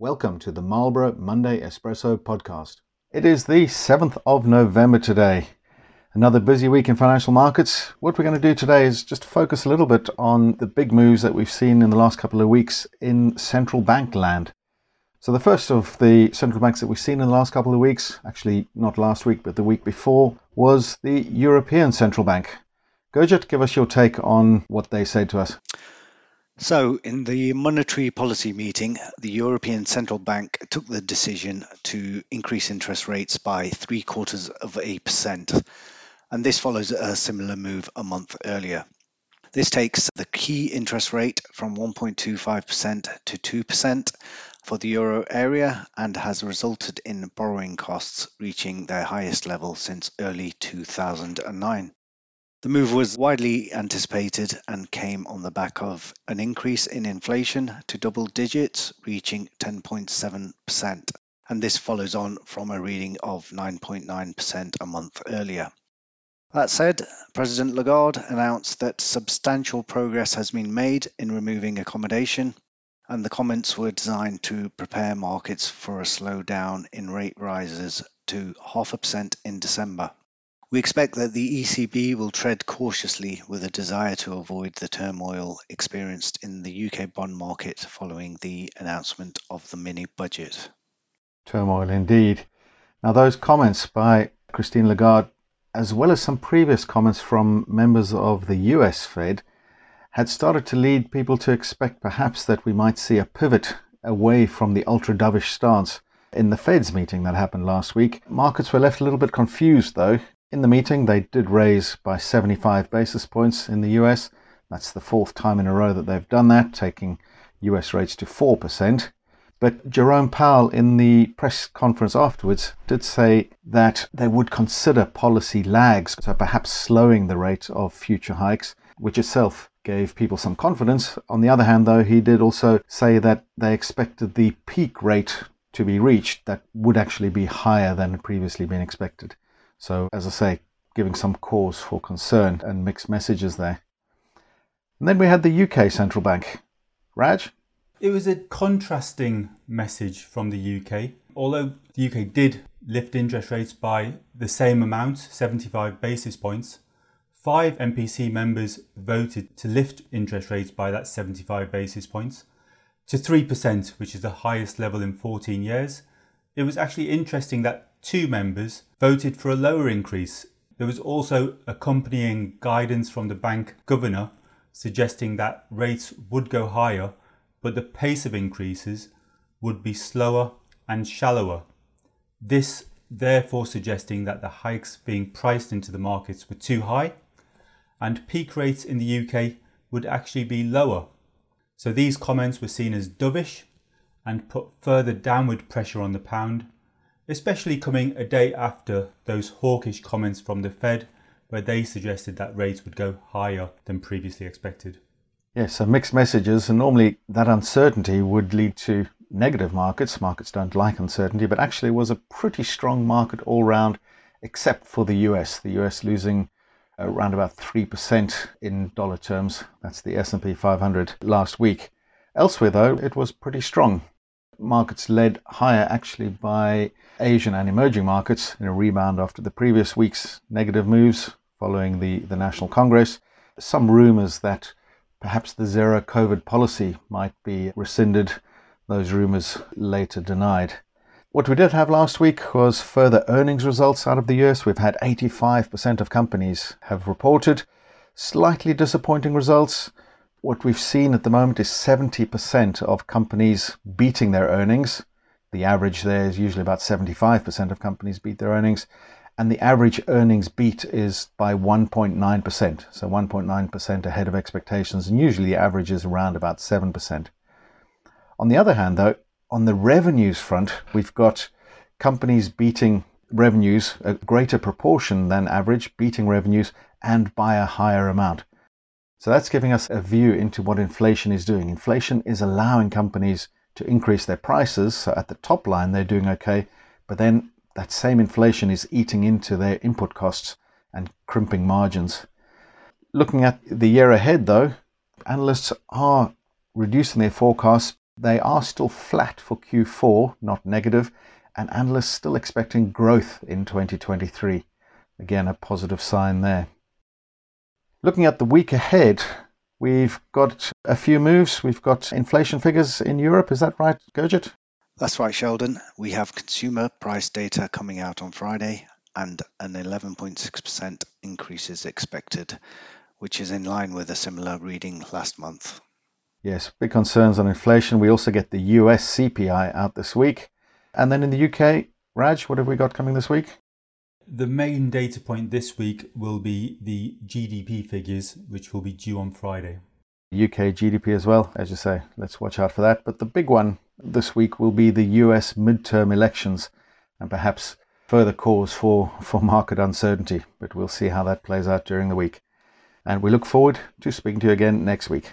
Welcome to the Marlborough Monday Espresso podcast. It is the 7th of November today. Another busy week in financial markets. What we're going to do today is just focus a little bit on the big moves that we've seen in the last couple of weeks in central bank land. So, the first of the central banks that we've seen in the last couple of weeks, actually not last week but the week before, was the European Central Bank. Gurjit, give us your take on what they said to us. So, in the monetary policy meeting, the European Central Bank took the decision to increase interest rates by three quarters of a percent, and this follows a similar move a month earlier. This takes the key interest rate from 1.25% to 2% for the euro area and has resulted in borrowing costs reaching their highest level since early 2009. The move was widely anticipated and came on the back of an increase in inflation to double digits, reaching 10.7%. And this follows on from a reading of 9.9% a month earlier. That said, President Lagarde announced that substantial progress has been made in removing accommodation, and the comments were designed to prepare markets for a slowdown in rate rises to half a percent in December. We expect that the ECB will tread cautiously with a desire to avoid the turmoil experienced in the UK bond market following the announcement of the mini budget. Turmoil indeed. Now, those comments by Christine Lagarde, as well as some previous comments from members of the US Fed, had started to lead people to expect perhaps that we might see a pivot away from the ultra dovish stance in the Fed's meeting that happened last week. Markets were left a little bit confused, though, in the meeting, they did raise by 75 basis points in the US. That's the fourth time in a row that they've done that, taking US rates to 4%. But Jerome Powell, in the press conference afterwards, did say that they would consider policy lags, so perhaps slowing the rate of future hikes, which itself gave people some confidence. On the other hand, though, he did also say that they expected the peak rate to be reached that would actually be higher than previously been expected. So, as I say, giving some cause for concern and mixed messages there. And then we had the UK central bank. Raj? It was a contrasting message from the UK. Although the UK did lift interest rates by the same amount, 75 basis points, five MPC members voted to lift interest rates by that 75 basis points to 3%, which is the highest level in 14 years. It was actually interesting that two members voted for a lower increase. There was also accompanying guidance from the bank governor suggesting that rates would go higher, but the pace of increases would be slower and shallower. This therefore suggesting that the hikes being priced into the markets were too high and peak rates in the UK would actually be lower. So these comments were seen as dovish and put further downward pressure on the pound especially coming a day after those hawkish comments from the Fed, where they suggested that rates would go higher than previously expected. Yes, so mixed messages, and normally that uncertainty would lead to negative markets. Markets don't like uncertainty, but actually was a pretty strong market all round, except for the US. The US losing uh, around about 3% in dollar terms. That's the S&P 500 last week. Elsewhere though, it was pretty strong markets led higher actually by Asian and emerging markets in a rebound after the previous week's negative moves following the, the National Congress. Some rumors that perhaps the zero COVID policy might be rescinded. Those rumors later denied. What we did have last week was further earnings results out of the US. We've had 85% of companies have reported slightly disappointing results. What we've seen at the moment is 70% of companies beating their earnings. The average there is usually about 75% of companies beat their earnings. And the average earnings beat is by 1.9%. So 1.9% ahead of expectations. And usually the average is around about 7%. On the other hand, though, on the revenues front, we've got companies beating revenues, a greater proportion than average, beating revenues, and by a higher amount. So that's giving us a view into what inflation is doing. Inflation is allowing companies to increase their prices. So at the top line, they're doing okay. But then that same inflation is eating into their input costs and crimping margins. Looking at the year ahead, though, analysts are reducing their forecasts They are still flat for Q4, not negative, and analysts still expecting growth in 2023. Again, a positive sign there. Looking at the week ahead, we've got a few moves. We've got inflation figures in Europe. Is that right, Gurjit? That's right, Sheldon. We have consumer price data coming out on Friday, and an 11.6% increase is expected, which is in line with a similar reading last month. Yes, big concerns on inflation. We also get the US CPI out this week. And then in the UK, Raj, what have we got coming this week? The main data point this week will be the GDP figures, which will be due on Friday. UK GDP as well, as you say. Let's watch out for that. But the big one this week will be the US midterm elections and perhaps further cause for, for market uncertainty. But we'll see how that plays out during the week. And we look forward to speaking to you again next week.